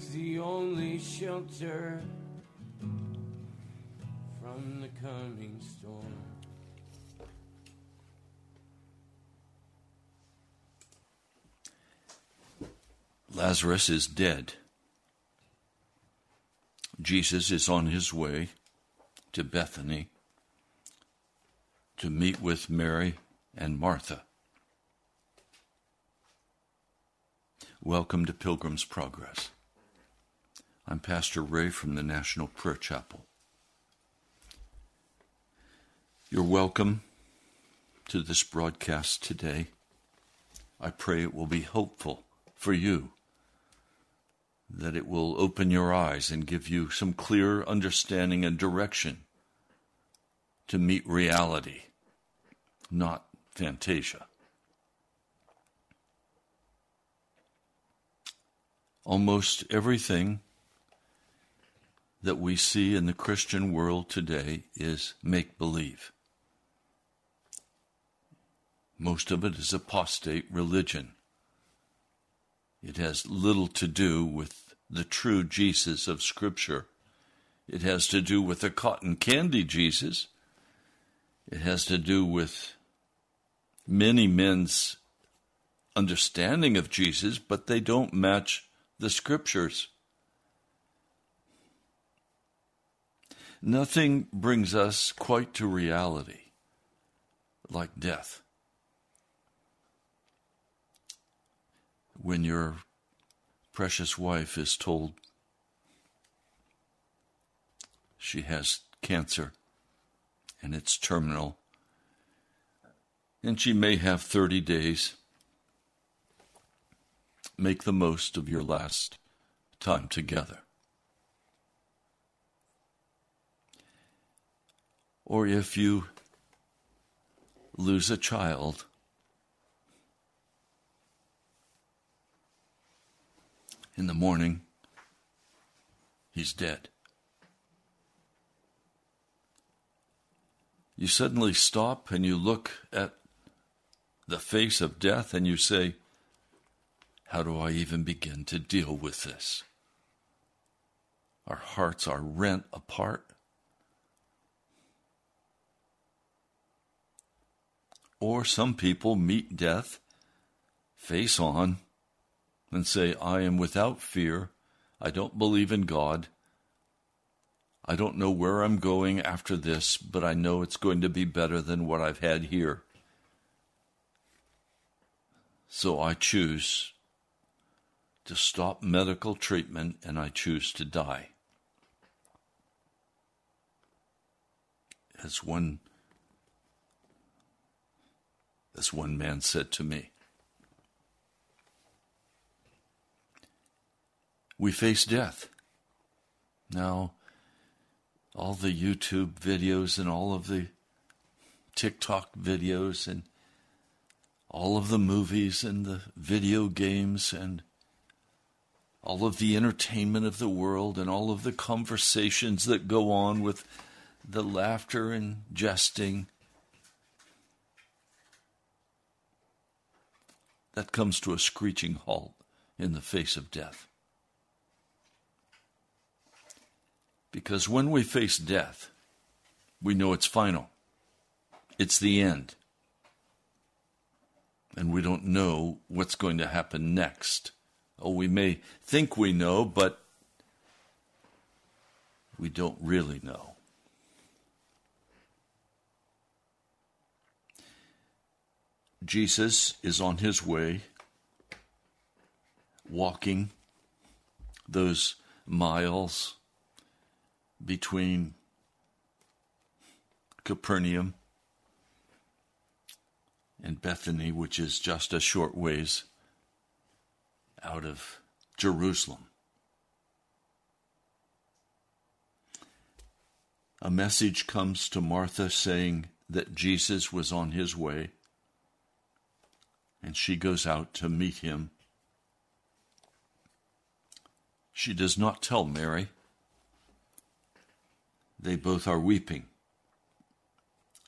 He's the only shelter from the coming storm. Lazarus is dead. Jesus is on his way to Bethany to meet with Mary and Martha. Welcome to Pilgrim's Progress. I'm Pastor Ray from the National Prayer Chapel. You're welcome to this broadcast today. I pray it will be hopeful for you, that it will open your eyes and give you some clear understanding and direction to meet reality, not fantasia. Almost everything that we see in the Christian world today is make believe. Most of it is apostate religion. It has little to do with the true Jesus of Scripture. It has to do with the cotton candy Jesus. It has to do with many men's understanding of Jesus, but they don't match the Scriptures. Nothing brings us quite to reality like death. When your precious wife is told she has cancer and it's terminal, and she may have 30 days. Make the most of your last time together. Or if you lose a child. In the morning, he's dead. You suddenly stop and you look at the face of death and you say, How do I even begin to deal with this? Our hearts are rent apart. Or some people meet death face on and say, I am without fear. I don't believe in God. I don't know where I'm going after this, but I know it's going to be better than what I've had here. So I choose to stop medical treatment and I choose to die. As one as one man said to me. We face death. Now, all the YouTube videos and all of the TikTok videos and all of the movies and the video games and all of the entertainment of the world and all of the conversations that go on with the laughter and jesting that comes to a screeching halt in the face of death. Because when we face death, we know it's final, it's the end. And we don't know what's going to happen next. Oh, we may think we know, but we don't really know. Jesus is on his way, walking those miles between Capernaum and Bethany, which is just a short ways out of Jerusalem. A message comes to Martha saying, that Jesus was on his way, and she goes out to meet him. She does not tell Mary. They both are weeping.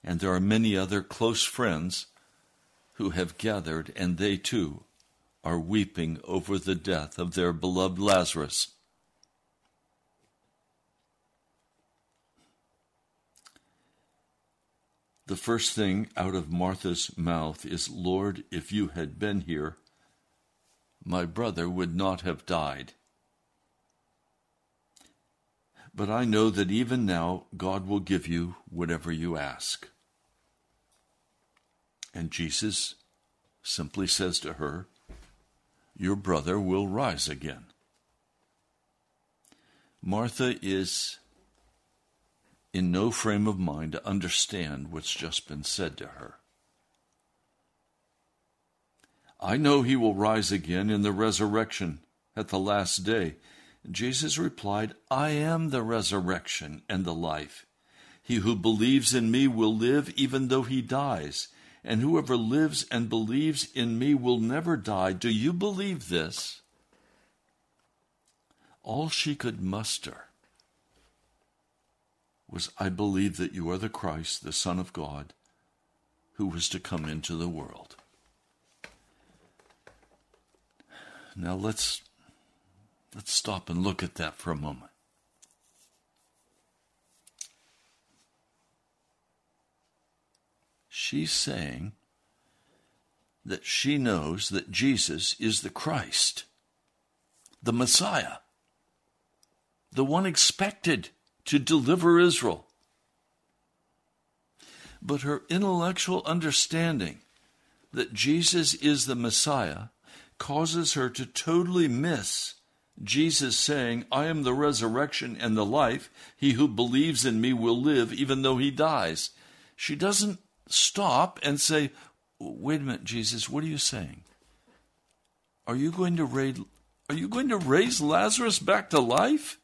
And there are many other close friends who have gathered, and they too are weeping over the death of their beloved Lazarus. The first thing out of Martha's mouth is, Lord, if you had been here, my brother would not have died. But I know that even now God will give you whatever you ask. And Jesus simply says to her, Your brother will rise again. Martha is in no frame of mind to understand what's just been said to her. I know he will rise again in the resurrection at the last day. Jesus replied, I am the resurrection and the life. He who believes in me will live even though he dies, and whoever lives and believes in me will never die. Do you believe this? All she could muster was, I believe that you are the Christ, the Son of God, who was to come into the world. Now let's let's stop and look at that for a moment. She's saying that she knows that Jesus is the Christ, the Messiah, the one expected to deliver Israel. But her intellectual understanding that Jesus is the Messiah causes her to totally miss Jesus saying, I am the resurrection and the life. He who believes in me will live even though he dies. She doesn't stop and say, Wait a minute, Jesus, what are you saying? Are you going to raise, are you going to raise Lazarus back to life?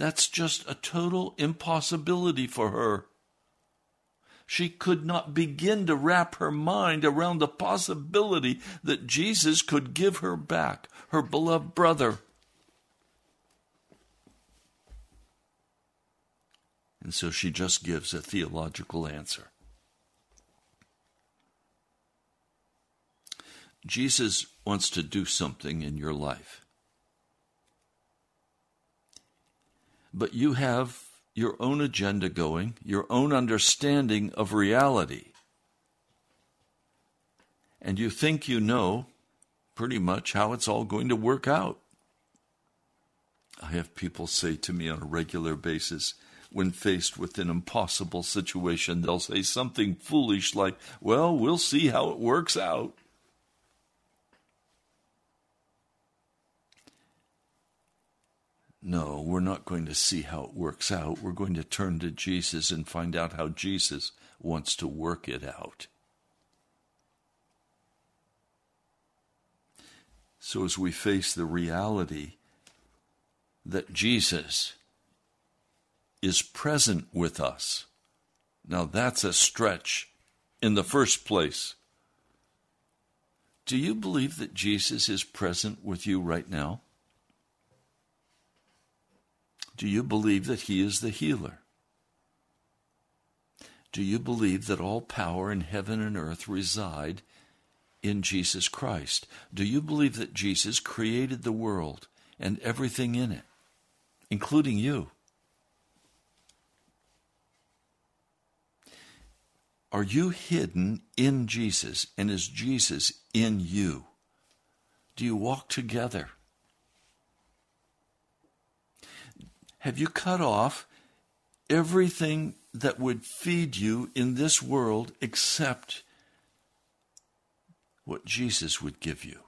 That's just a total impossibility for her. She could not begin to wrap her mind around the possibility that Jesus could give her back her beloved brother. And so she just gives a theological answer. Jesus wants to do something in your life. But you have your own agenda going, your own understanding of reality. And you think you know pretty much how it's all going to work out. I have people say to me on a regular basis, when faced with an impossible situation, they'll say something foolish like, Well, we'll see how it works out. No, we're not going to see how it works out. We're going to turn to Jesus and find out how Jesus wants to work it out. So, as we face the reality that Jesus is present with us, now that's a stretch in the first place. Do you believe that Jesus is present with you right now? Do you believe that He is the healer? Do you believe that all power in heaven and earth reside in Jesus Christ? Do you believe that Jesus created the world and everything in it, including you? Are you hidden in Jesus and is Jesus in you? Do you walk together? Have you cut off everything that would feed you in this world except what Jesus would give you?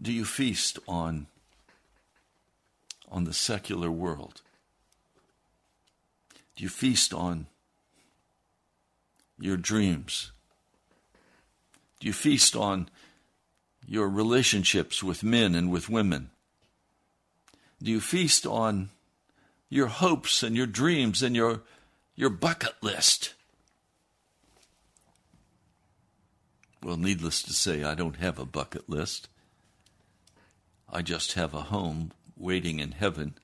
Do you feast on, on the secular world? Do you feast on your dreams? Do you feast on your relationships with men and with women? Do you feast on your hopes and your dreams and your your bucket list. Well, needless to say, I don't have a bucket list. I just have a home waiting in heaven,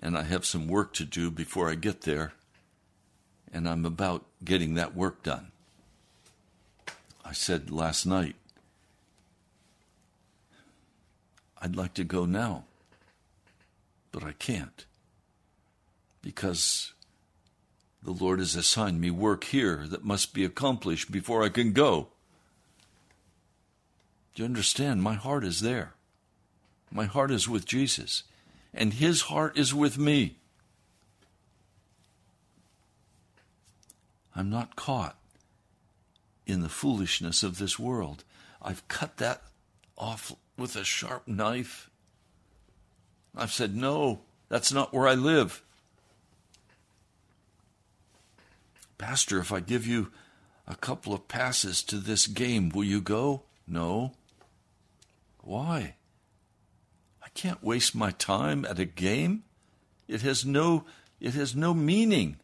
and I have some work to do before I get there, and I'm about getting that work done. I said last night, I'd like to go now, but I can't because the Lord has assigned me work here that must be accomplished before I can go. Do you understand? My heart is there. My heart is with Jesus, and His heart is with me. I'm not caught in the foolishness of this world. I've cut that off with a sharp knife. I've said, no, that's not where I live. Pastor, if I give you a couple of passes to this game, will you go? No. Why? I can't waste my time at a game. It has no it has no meaning.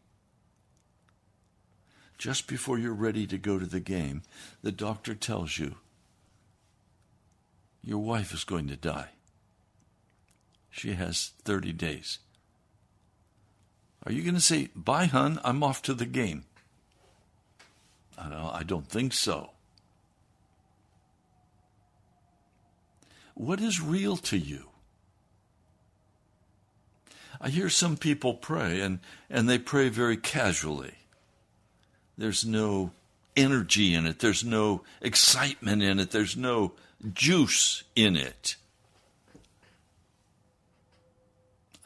Just before you're ready to go to the game, the doctor tells you your wife is going to die. She has 30 days. Are you going to say, Bye, hun, I'm off to the game? I don't, I don't think so. What is real to you? I hear some people pray, and, and they pray very casually. There's no energy in it, there's no excitement in it, there's no juice in it.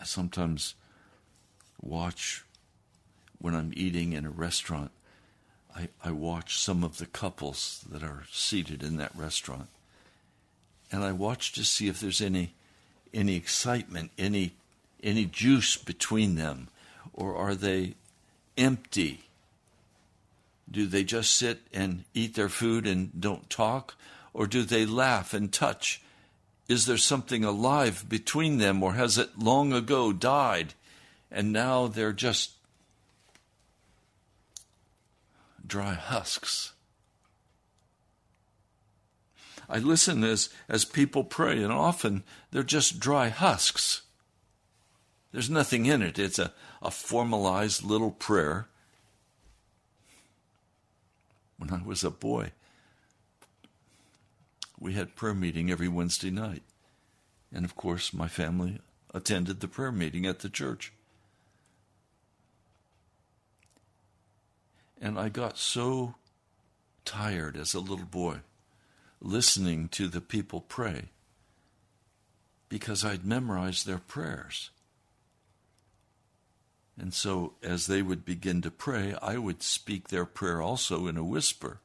I sometimes watch when I'm eating in a restaurant. I, I watch some of the couples that are seated in that restaurant. And I watch to see if there's any any excitement, any any juice between them, or are they empty? Do they just sit and eat their food and don't talk? Or do they laugh and touch? Is there something alive between them, or has it long ago died and now they're just dry husks? I listen as, as people pray, and often they're just dry husks. There's nothing in it. It's a, a formalized little prayer. When I was a boy, we had prayer meeting every Wednesday night. And of course, my family attended the prayer meeting at the church. And I got so tired as a little boy listening to the people pray because I'd memorized their prayers. And so, as they would begin to pray, I would speak their prayer also in a whisper.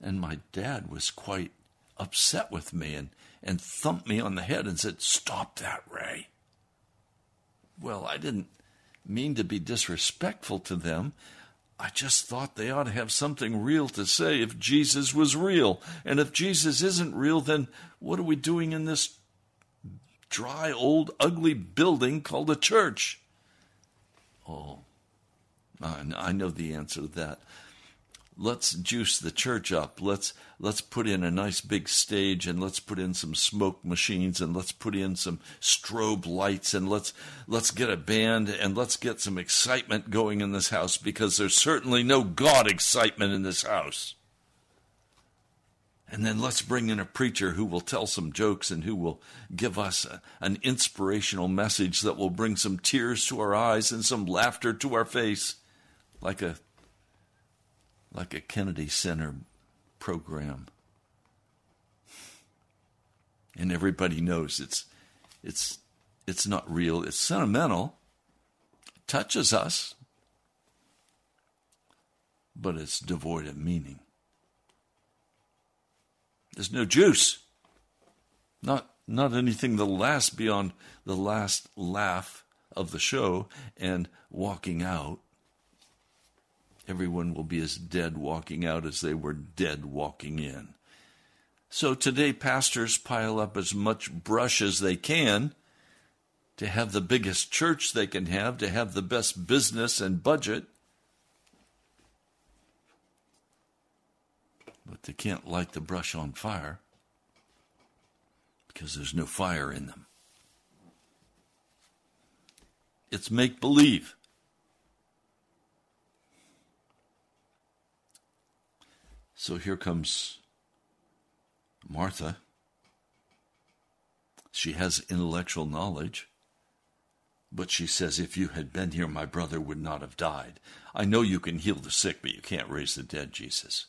And my dad was quite upset with me and, and thumped me on the head and said, Stop that, Ray. Well, I didn't mean to be disrespectful to them. I just thought they ought to have something real to say if Jesus was real. And if Jesus isn't real, then what are we doing in this dry, old, ugly building called a church? Oh, I know the answer to that let's juice the church up. Let's let's put in a nice big stage and let's put in some smoke machines and let's put in some strobe lights and let's let's get a band and let's get some excitement going in this house because there's certainly no God excitement in this house. And then let's bring in a preacher who will tell some jokes and who will give us a, an inspirational message that will bring some tears to our eyes and some laughter to our face, like a like a Kennedy Center program. And everybody knows it's it's it's not real, it's sentimental, it touches us, but it's devoid of meaning. There's no juice. Not not anything that lasts beyond the last laugh of the show and walking out everyone will be as dead walking out as they were dead walking in. So today, pastors pile up as much brush as they can to have the biggest church they can have, to have the best business and budget. But they can't light the brush on fire because there's no fire in them. It's make believe. So here comes Martha. She has intellectual knowledge, but she says, If you had been here, my brother would not have died. I know you can heal the sick, but you can't raise the dead, Jesus.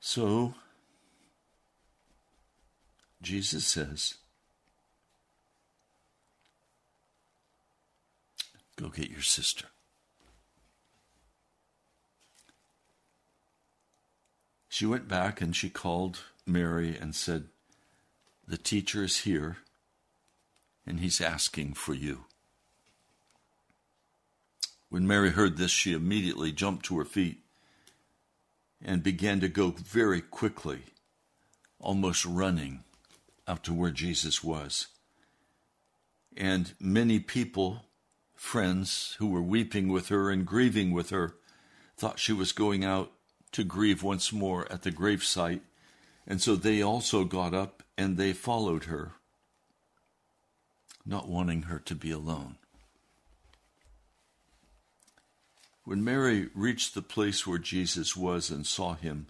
So, Jesus says, Go get your sister. She went back and she called Mary and said, The teacher is here and he's asking for you. When Mary heard this, she immediately jumped to her feet and began to go very quickly, almost running out to where Jesus was. And many people friends who were weeping with her and grieving with her thought she was going out to grieve once more at the gravesite, and so they also got up and they followed her, not wanting her to be alone. When Mary reached the place where Jesus was and saw him,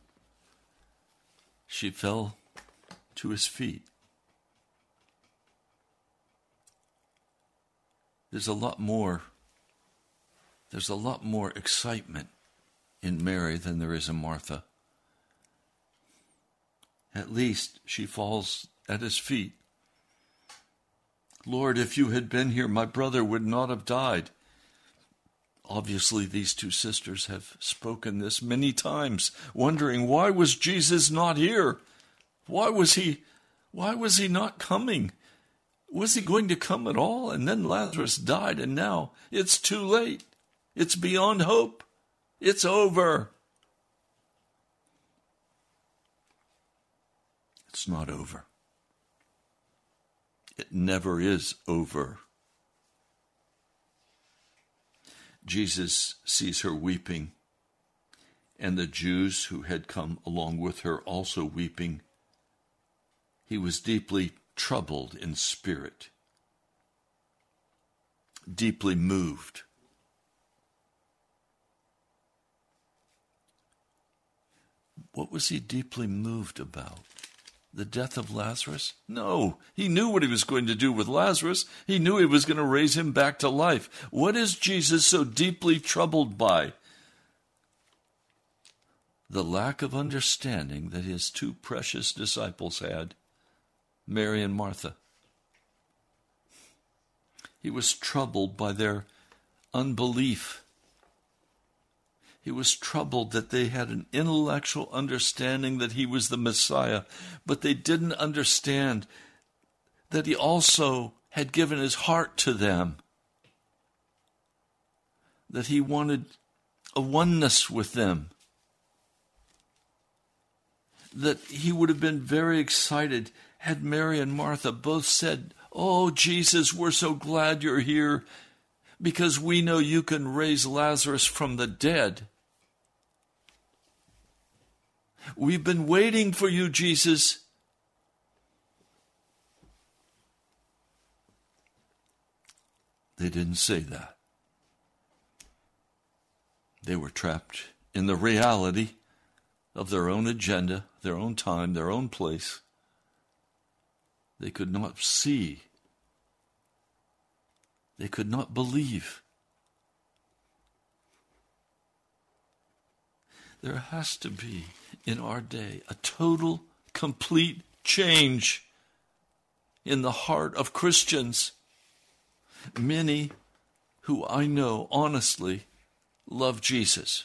she fell to his feet. There's a lot more there's a lot more excitement in Mary than there is in Martha. At least she falls at his feet. Lord, if you had been here, my brother would not have died. Obviously, these two sisters have spoken this many times, wondering why was Jesus not here? Why was he why was he not coming? Was he going to come at all? And then Lazarus died, and now it's too late. It's beyond hope. It's over. It's not over. It never is over. Jesus sees her weeping, and the Jews who had come along with her also weeping. He was deeply troubled in spirit, deeply moved. What was he deeply moved about? The death of Lazarus? No, he knew what he was going to do with Lazarus. He knew he was going to raise him back to life. What is Jesus so deeply troubled by? The lack of understanding that his two precious disciples had Mary and Martha. He was troubled by their unbelief. He was troubled that they had an intellectual understanding that he was the Messiah, but they didn't understand that he also had given his heart to them, that he wanted a oneness with them, that he would have been very excited had Mary and Martha both said, Oh, Jesus, we're so glad you're here because we know you can raise Lazarus from the dead. We've been waiting for you, Jesus. They didn't say that. They were trapped in the reality of their own agenda, their own time, their own place. They could not see. They could not believe. There has to be in our day a total, complete change in the heart of Christians. Many who I know honestly love Jesus.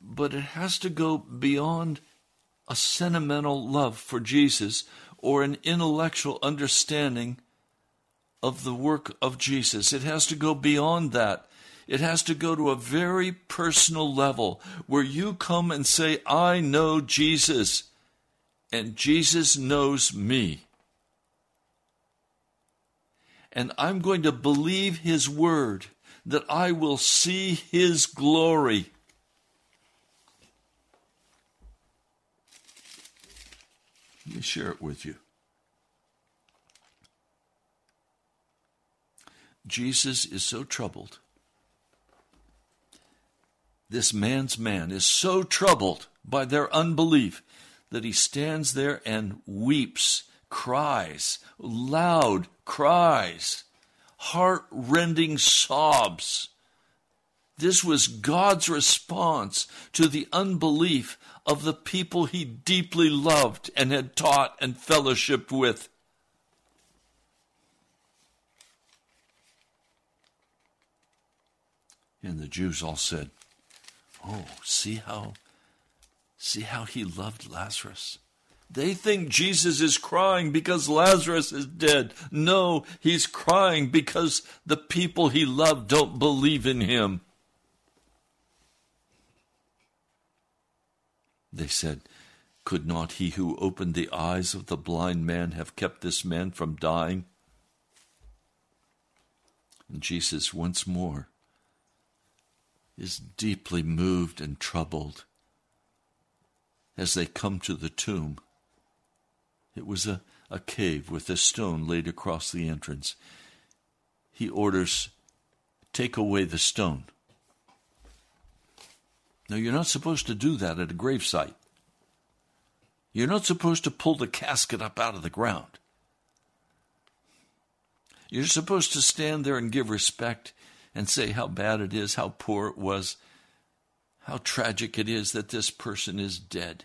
But it has to go beyond a sentimental love for Jesus or an intellectual understanding of the work of Jesus. It has to go beyond that. It has to go to a very personal level where you come and say, I know Jesus, and Jesus knows me. And I'm going to believe his word that I will see his glory. Let me share it with you. Jesus is so troubled. This man's man is so troubled by their unbelief that he stands there and weeps, cries, loud cries, heart rending sobs. This was God's response to the unbelief of the people he deeply loved and had taught and fellowshiped with. And the Jews all said, Oh, see how see how he loved Lazarus. They think Jesus is crying because Lazarus is dead. No, he's crying because the people he loved don't believe in him. They said, Could not he who opened the eyes of the blind man have kept this man from dying? And Jesus once more is deeply moved and troubled as they come to the tomb. It was a, a cave with a stone laid across the entrance. He orders, Take away the stone. You're not supposed to do that at a gravesite. You're not supposed to pull the casket up out of the ground. You're supposed to stand there and give respect and say how bad it is, how poor it was, how tragic it is that this person is dead.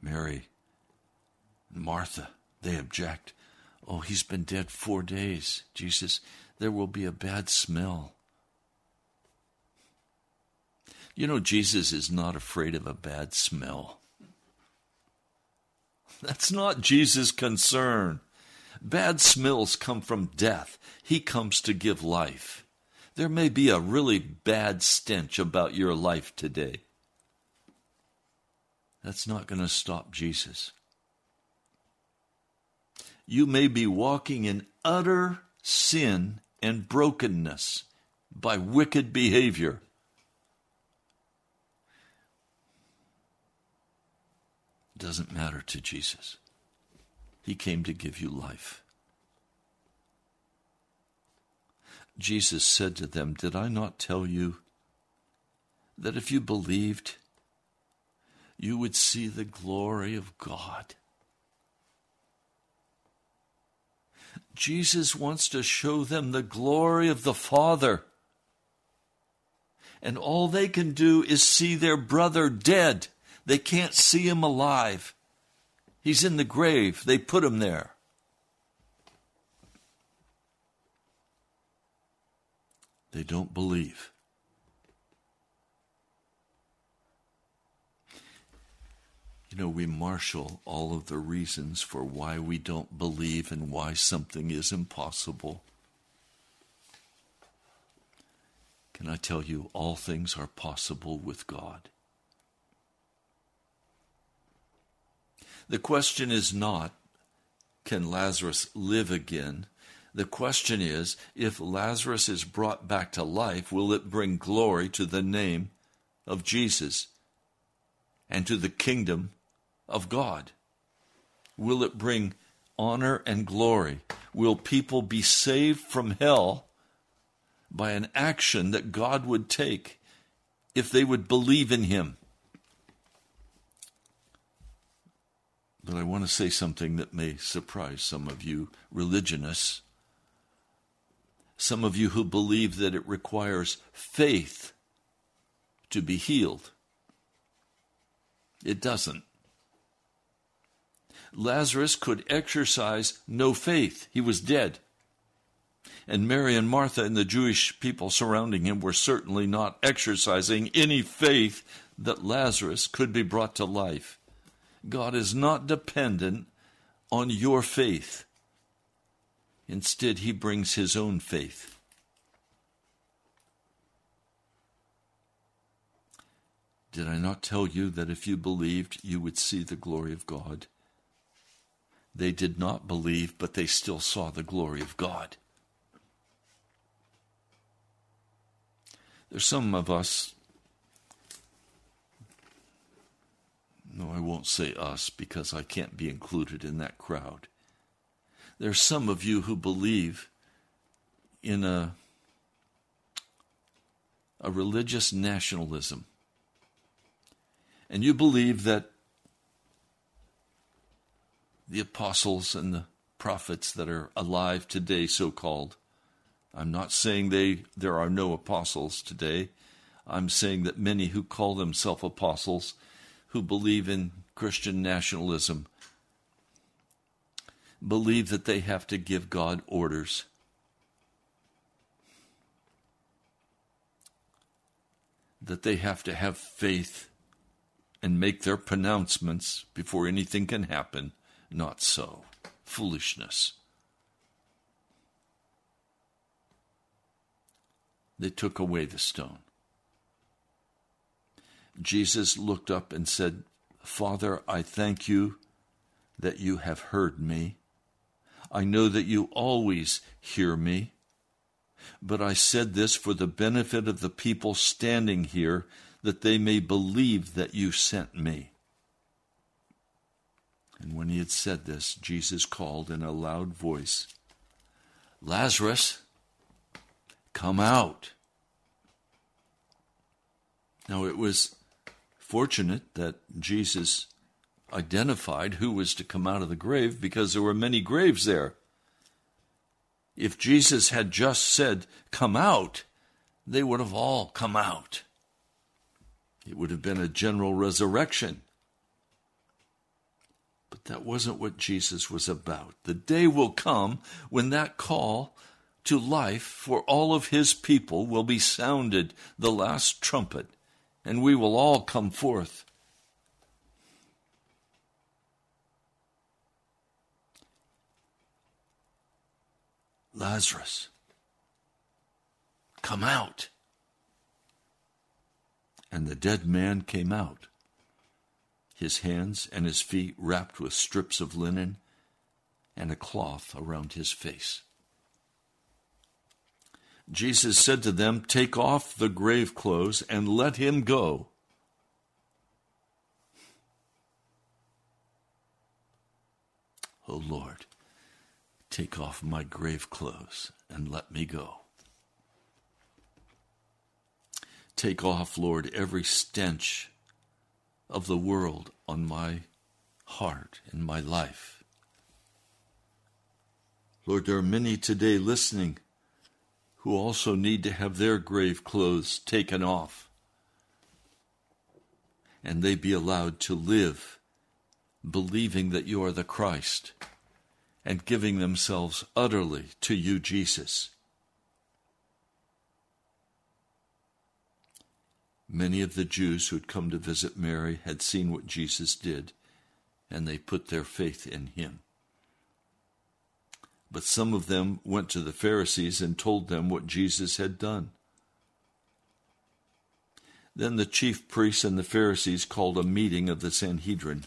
Mary and Martha, they object. Oh, he's been dead four days. Jesus, there will be a bad smell. You know, Jesus is not afraid of a bad smell. That's not Jesus' concern. Bad smells come from death. He comes to give life. There may be a really bad stench about your life today. That's not going to stop Jesus. You may be walking in utter sin and brokenness by wicked behavior. Doesn't matter to Jesus. He came to give you life. Jesus said to them, Did I not tell you that if you believed, you would see the glory of God? Jesus wants to show them the glory of the Father. And all they can do is see their brother dead. They can't see him alive. He's in the grave. They put him there. They don't believe. You know, we marshal all of the reasons for why we don't believe and why something is impossible. Can I tell you, all things are possible with God? The question is not, can Lazarus live again? The question is, if Lazarus is brought back to life, will it bring glory to the name of Jesus and to the kingdom of God? Will it bring honor and glory? Will people be saved from hell by an action that God would take if they would believe in Him? But I want to say something that may surprise some of you religionists. Some of you who believe that it requires faith to be healed. It doesn't. Lazarus could exercise no faith. He was dead. And Mary and Martha and the Jewish people surrounding him were certainly not exercising any faith that Lazarus could be brought to life. God is not dependent on your faith. Instead, he brings his own faith. Did I not tell you that if you believed, you would see the glory of God? They did not believe, but they still saw the glory of God. There's some of us, no, I won't say us because I can't be included in that crowd. There's some of you who believe in a, a religious nationalism. And you believe that the apostles and the prophets that are alive today, so called, I'm not saying they there are no apostles today. I'm saying that many who call themselves apostles, who believe in Christian nationalism, believe that they have to give God orders. That they have to have faith and make their pronouncements before anything can happen. Not so. Foolishness. they took away the stone. Jesus looked up and said, Father, I thank you that you have heard me. I know that you always hear me. But I said this for the benefit of the people standing here, that they may believe that you sent me. And when he had said this, Jesus called in a loud voice, Lazarus, Come out. Now, it was fortunate that Jesus identified who was to come out of the grave because there were many graves there. If Jesus had just said, Come out, they would have all come out. It would have been a general resurrection. But that wasn't what Jesus was about. The day will come when that call to life for all of his people will be sounded, the last trumpet, and we will all come forth. Lazarus, come out. And the dead man came out, his hands and his feet wrapped with strips of linen and a cloth around his face. Jesus said to them, Take off the grave clothes and let him go. Oh Lord, take off my grave clothes and let me go. Take off, Lord, every stench of the world on my heart and my life. Lord, there are many today listening who also need to have their grave clothes taken off and they be allowed to live believing that you are the Christ and giving themselves utterly to you, Jesus. Many of the Jews who had come to visit Mary had seen what Jesus did, and they put their faith in him. But some of them went to the Pharisees and told them what Jesus had done. Then the chief priests and the Pharisees called a meeting of the Sanhedrin.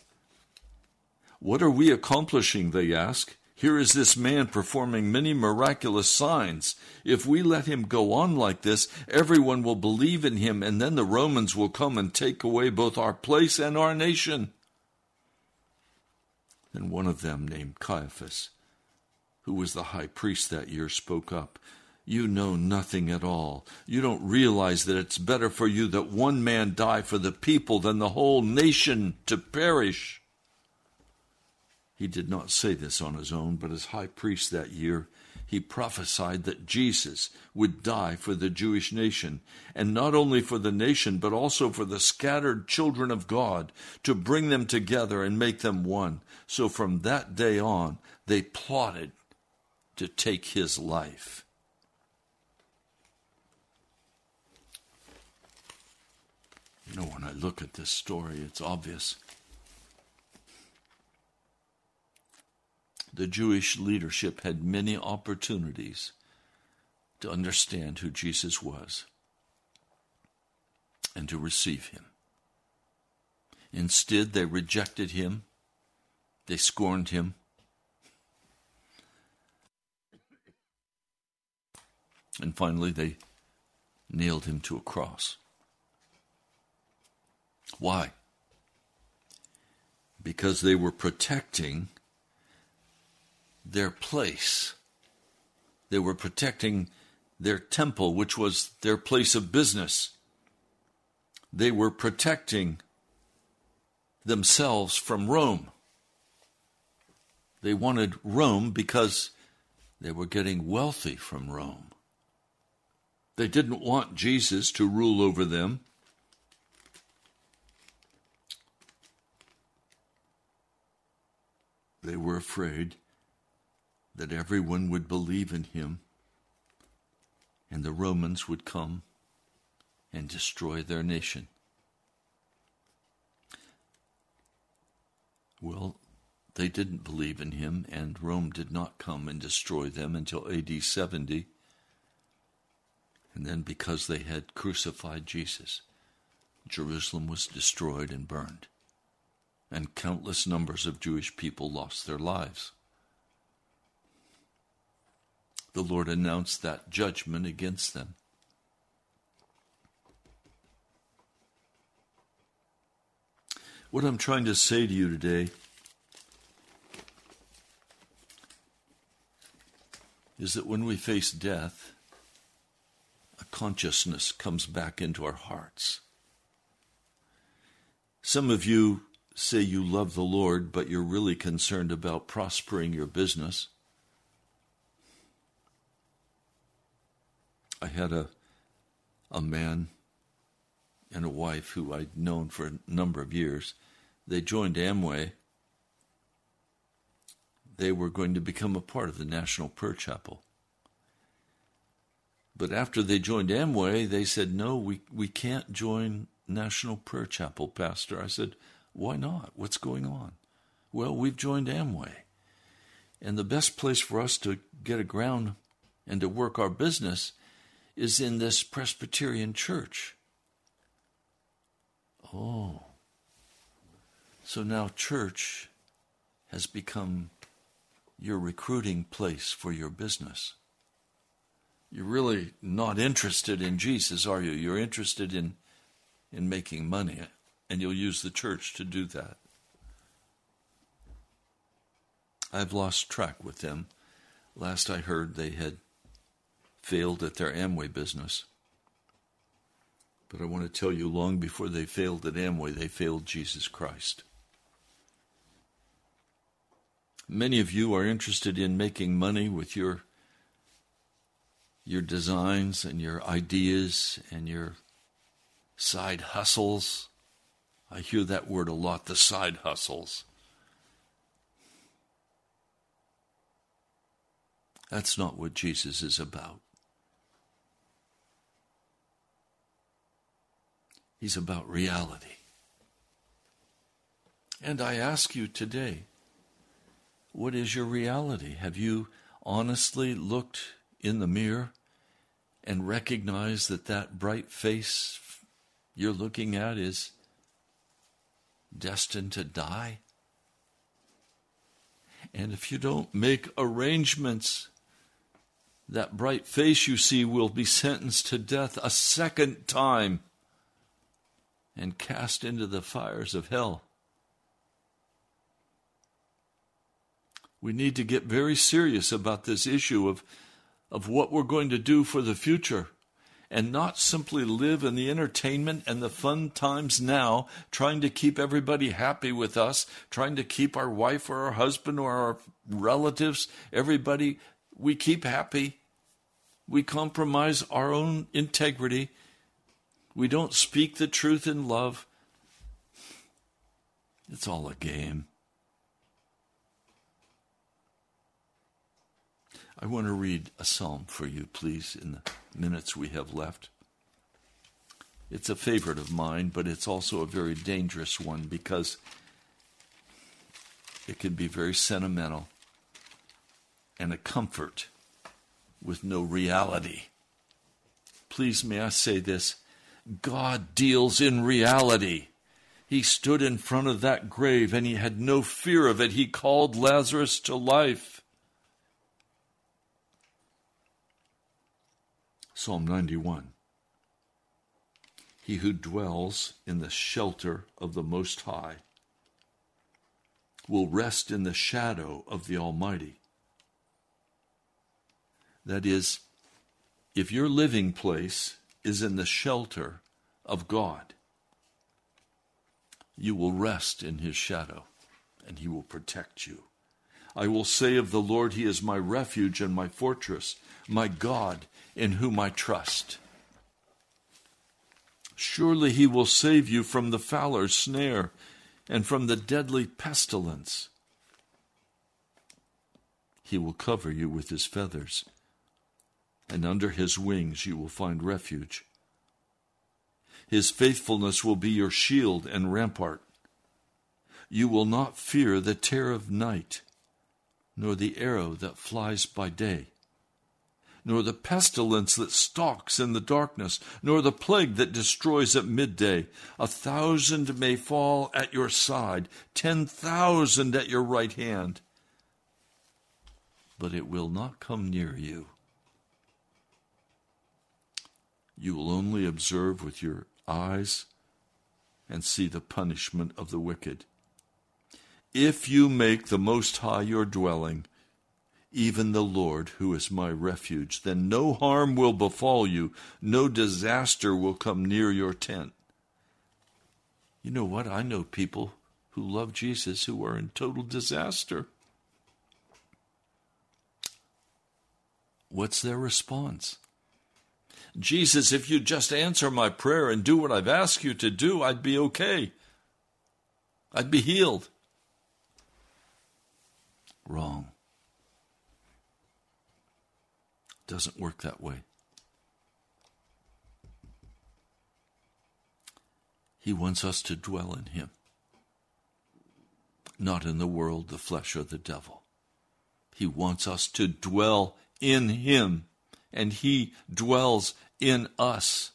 What are we accomplishing? They asked. Here is this man performing many miraculous signs. If we let him go on like this, everyone will believe in him, and then the Romans will come and take away both our place and our nation. Then one of them, named Caiaphas, who was the high priest that year, spoke up. You know nothing at all. You don't realize that it's better for you that one man die for the people than the whole nation to perish. He did not say this on his own, but as high priest that year, he prophesied that Jesus would die for the Jewish nation, and not only for the nation, but also for the scattered children of God, to bring them together and make them one. So from that day on, they plotted to take his life. You know, when I look at this story, it's obvious. the Jewish leadership had many opportunities to understand who Jesus was and to receive him. Instead, they rejected him, they scorned him. And finally, they nailed him to a cross. Why? Because they were protecting their place. They were protecting their temple, which was their place of business. They were protecting themselves from Rome. They wanted Rome because they were getting wealthy from Rome. They didn't want Jesus to rule over them. They were afraid that everyone would believe in him and the Romans would come and destroy their nation. Well, they didn't believe in him, and Rome did not come and destroy them until AD 70. And then, because they had crucified Jesus, Jerusalem was destroyed and burned, and countless numbers of Jewish people lost their lives the Lord announced that judgment against them. What I'm trying to say to you today is that when we face death, consciousness comes back into our hearts. Some of you say you love the Lord, but you're really concerned about prospering your business. I had a a man and a wife who I'd known for a number of years. They joined Amway. They were going to become a part of the National Prayer Chapel. But after they joined Amway, they said, No, we, we can't join National Prayer Chapel, Pastor. I said, Why not? What's going on? Well, we've joined Amway. And the best place for us to get a ground and to work our business is in this Presbyterian church. Oh. So now church has become your recruiting place for your business. You're really not interested in Jesus, are you? You're interested in in making money, and you'll use the church to do that. I've lost track with them. Last I heard, they had failed at their Amway business. But I want to tell you, long before they failed at Amway, they failed Jesus Christ. Many of you are interested in making money with your your designs and your ideas and your side hustles. I hear that word a lot, the side hustles. That's not what Jesus is about. He's about reality. And I ask you today, what is your reality? Have you honestly looked in the mirror and recognize that that bright face you're looking at is destined to die? And if you don't make arrangements, that bright face you see will be sentenced to death a second time and cast into the fires of hell. We need to get very serious about this issue of, of what we're going to do for the future and not simply live in the entertainment and the fun times now, trying to keep everybody happy with us, trying to keep our wife or our husband or our relatives, everybody we keep happy. We compromise our own integrity we don't speak the truth in love. It's all a game. I want to read a psalm for you, please, in the minutes we have left. It's a favorite of mine, but it's also a very dangerous one because it can be very sentimental. and a comfort with no reality. Please, may I say this? God deals in reality. He stood in front of that grave and he had no fear of it. He called Lazarus to life. Psalm 91. He who dwells in the shelter of the Most High will rest in the shadow of the Almighty. That is, if your living place is in the shelter of God, you will rest in his shadow, and he will protect you. I will say of the Lord, He is my refuge and my fortress, my God in whom I trust. Surely He will save you from the fowler's snare and from the deadly pestilence. He will cover you with His feathers, and under His wings you will find refuge. His faithfulness will be your shield and rampart. You will not fear the terror of night, nor the arrow that flies by day, nor the pestilence that stalks in the darkness, nor the plague that destroys at midday. A thousand may fall at your side, ten thousand at your right hand, but it will not come near you. You will only observe with your eyes and see the punishment of the wicked. If you make the Most High your dwelling, even the Lord, who is my refuge, then no harm will befall you, no disaster will come near your tent. You know what? I know people who love Jesus who are in total disaster. What's their response? Jesus, if you just answer my prayer and do what I've asked you to do, I'd be okay. I'd be healed. Wrong. Doesn't work that way. He wants us to dwell in Him, not in the world, the flesh, or the devil. He wants us to dwell in Him, and He dwells in us.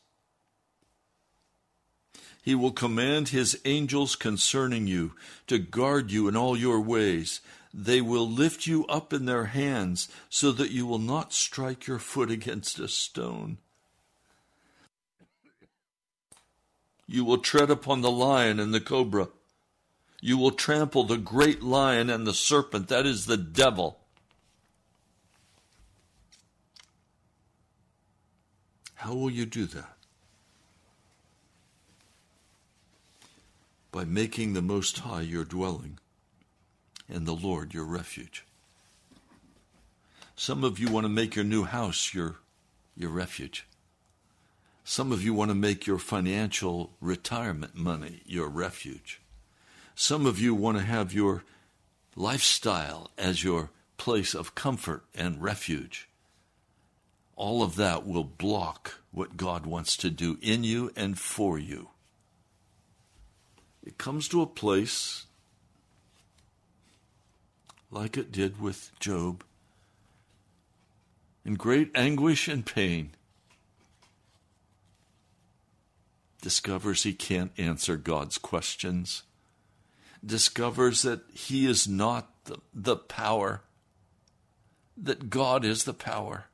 He will command His angels concerning you to guard you in all your ways. They will lift you up in their hands so that you will not strike your foot against a stone. You will tread upon the lion and the cobra. You will trample the great lion and the serpent, that is the devil. How will you do that? By making the Most High your dwelling and the Lord your refuge. Some of you want to make your new house your, your refuge. Some of you want to make your financial retirement money your refuge. Some of you want to have your lifestyle as your place of comfort and refuge. All of that will block what God wants to do in you and for you. It comes to a place like it did with Job, in great anguish and pain, discovers he can't answer God's questions, discovers that he is not the, the power, that God is the power.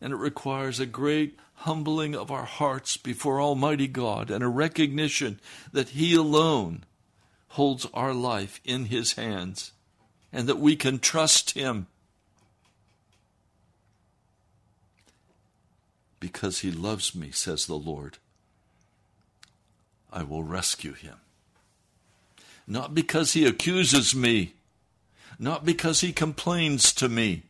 And it requires a great humbling of our hearts before Almighty God and a recognition that He alone holds our life in His hands and that we can trust Him because He loves me, says the Lord. I will rescue him. Not because he accuses me, not because he complains to me,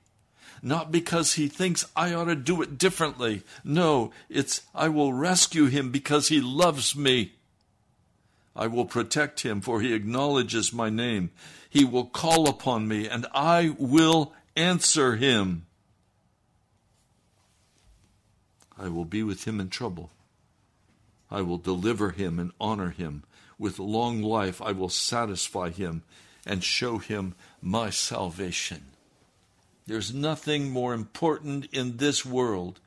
not because he thinks I ought to do it differently. No, it's I will rescue him because he loves me. I will protect him, for he acknowledges my name. He will call upon me, and I will answer him. I will be with him in trouble. I will deliver him and honor him. With long life I will satisfy him and show him my salvation. There's nothing more important in this world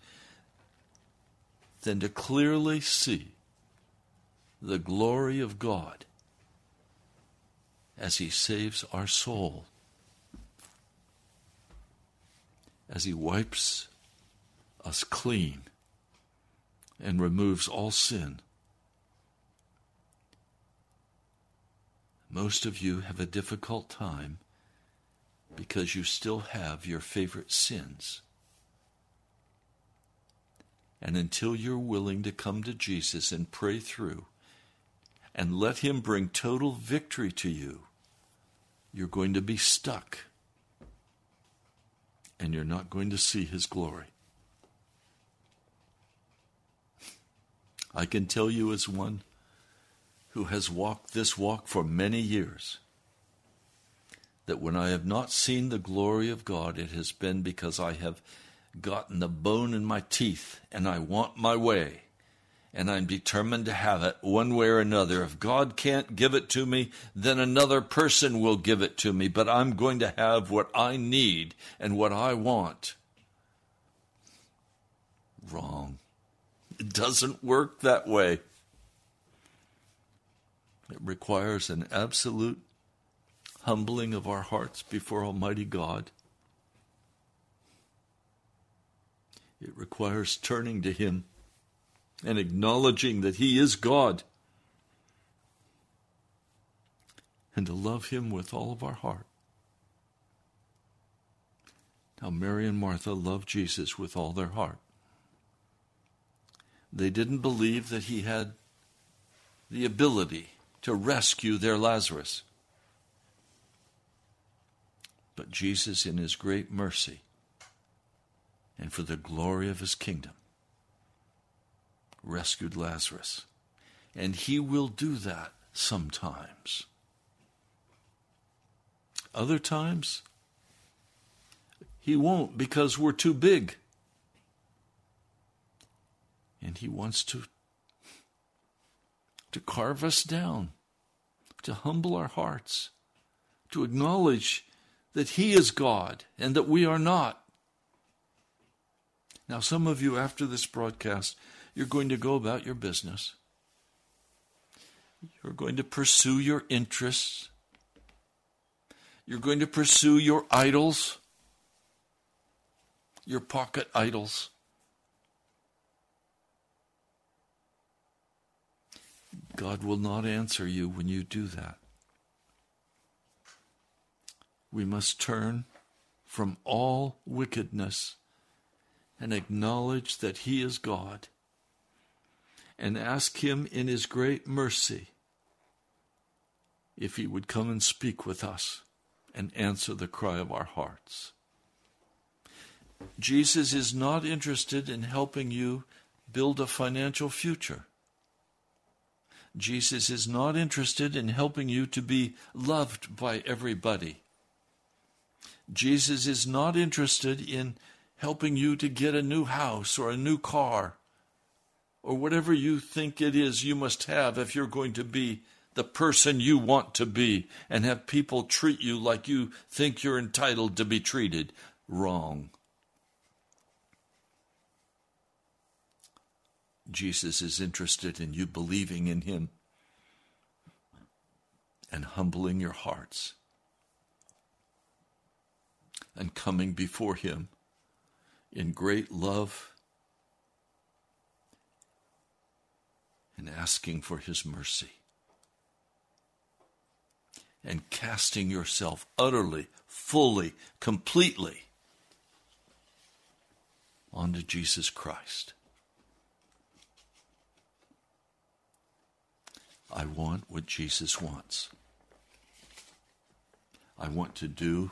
than to clearly see the glory of God as He saves our soul, as He wipes us clean and removes all sin. Most of you have a difficult time because you still have your favorite sins. And until you're willing to come to Jesus and pray through and let Him bring total victory to you, you're going to be stuck and you're not going to see His glory. I can tell you as one who has walked this walk for many years that when I have not seen the glory of God, it has been because I have gotten the bone in my teeth and I want my way. And I'm determined to have it one way or another. If God can't give it to me, then another person will give it to me. But I'm going to have what I need and what I want. Wrong. It doesn't work that way. It requires an absolute humbling of our hearts before Almighty God. It requires turning to Him and acknowledging that He is God and to love Him with all of our heart. Now, Mary and Martha loved Jesus with all their heart. They didn't believe that He had the ability to rescue their Lazarus. But Jesus, in his great mercy and for the glory of his kingdom, rescued Lazarus. And he will do that sometimes. Other times, he won't because we're too big. And he wants to, to carve us down, to humble our hearts, to acknowledge that He is God and that we are not. Now, some of you, after this broadcast, you're going to go about your business. You're going to pursue your interests. You're going to pursue your idols, your pocket idols. God will not answer you when you do that we must turn from all wickedness and acknowledge that He is God and ask Him in His great mercy if He would come and speak with us and answer the cry of our hearts. Jesus is not interested in helping you build a financial future. Jesus is not interested in helping you to be loved by everybody. Jesus is not interested in helping you to get a new house or a new car or whatever you think it is you must have if you're going to be the person you want to be and have people treat you like you think you're entitled to be treated. Wrong. Jesus is interested in you believing in him and humbling your hearts and coming before Him in great love and asking for His mercy and casting yourself utterly, fully, completely onto Jesus Christ. I want what Jesus wants. I want to do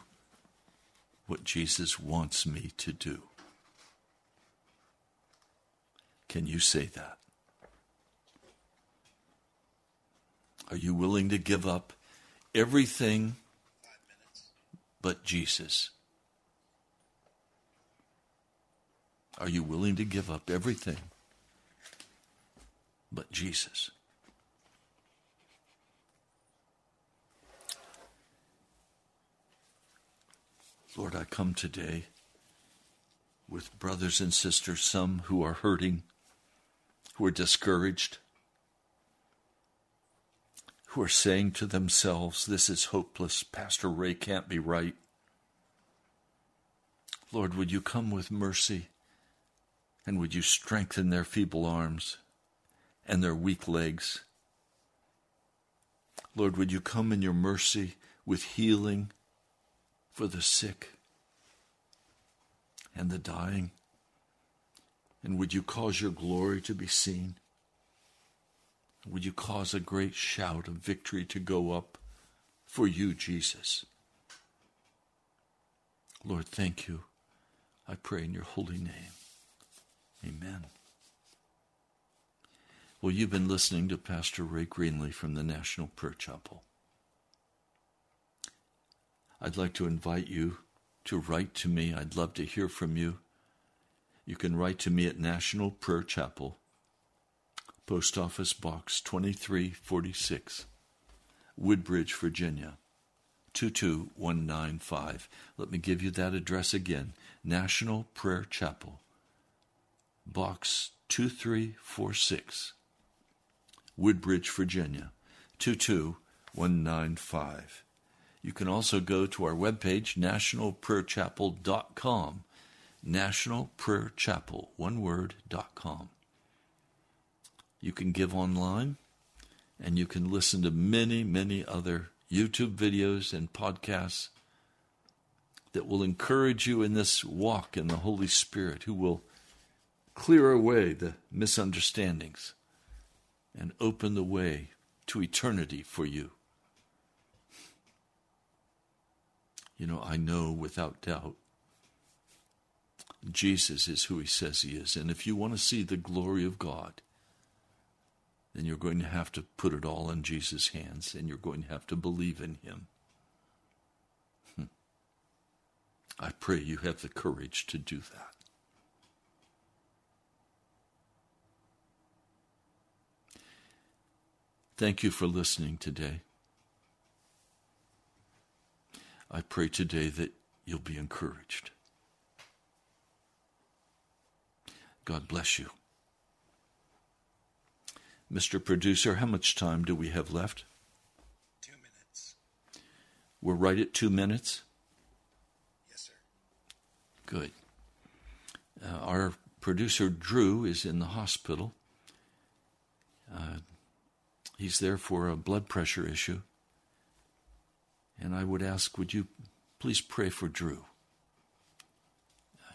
what Jesus wants me to do. Can you say that? Are you willing to give up everything but Jesus? Are you willing to give up everything but Jesus? Lord, I come today with brothers and sisters, some who are hurting, who are discouraged, who are saying to themselves, This is hopeless. Pastor Ray can't be right. Lord, would you come with mercy and would you strengthen their feeble arms and their weak legs? Lord, would you come in your mercy with healing for the sick and the dying? And would you cause your glory to be seen? Would you cause a great shout of victory to go up for you, Jesus? Lord, thank you. I pray in your holy name. Amen. Well, you've been listening to Pastor Ray Greenley from the National Prayer Chapel. I'd like to invite you to write to me. I'd love to hear from you. You can write to me at National Prayer Chapel, Post Office Box 2346, Woodbridge, Virginia 22195. Let me give you that address again National Prayer Chapel, Box 2346, Woodbridge, Virginia 22195. You can also go to our webpage, nationalprayerchapel.com. Nationalprayerchapel, one word, dot com. You can give online, and you can listen to many, many other YouTube videos and podcasts that will encourage you in this walk in the Holy Spirit, who will clear away the misunderstandings and open the way to eternity for you. You know, I know without doubt Jesus is who he says he is. And if you want to see the glory of God, then you're going to have to put it all in Jesus' hands and you're going to have to believe in him. Hmm. I pray you have the courage to do that. Thank you for listening today. I pray today that you'll be encouraged. God bless you. Mr. Producer, how much time do we have left? Two minutes. We're right at two minutes? Yes, sir. Good. Uh, our producer, Drew, is in the hospital. Uh, he's there for a blood pressure issue. And I would ask, would you please pray for Drew?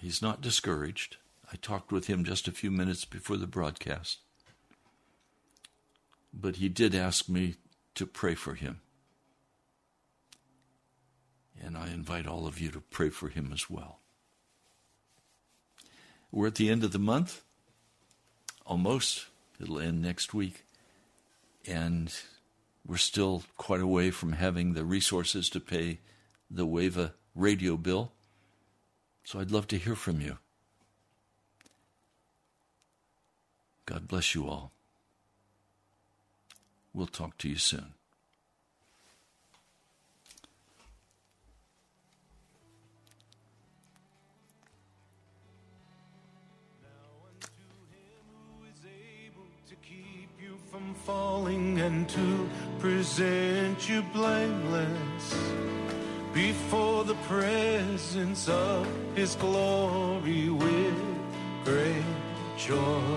He's not discouraged. I talked with him just a few minutes before the broadcast. But he did ask me to pray for him. And I invite all of you to pray for him as well. We're at the end of the month. Almost. It'll end next week. And we're still quite away from having the resources to pay the WAVA radio bill. So I'd love to hear from you. God bless you all. We'll talk to you soon. from falling and to present you blameless before the presence of his glory with great joy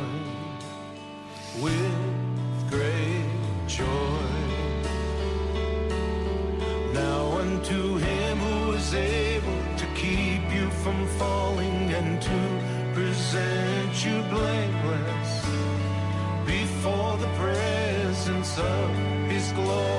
with great joy. Now unto him who is able to keep you from falling and to present you blameless before the presence of his glory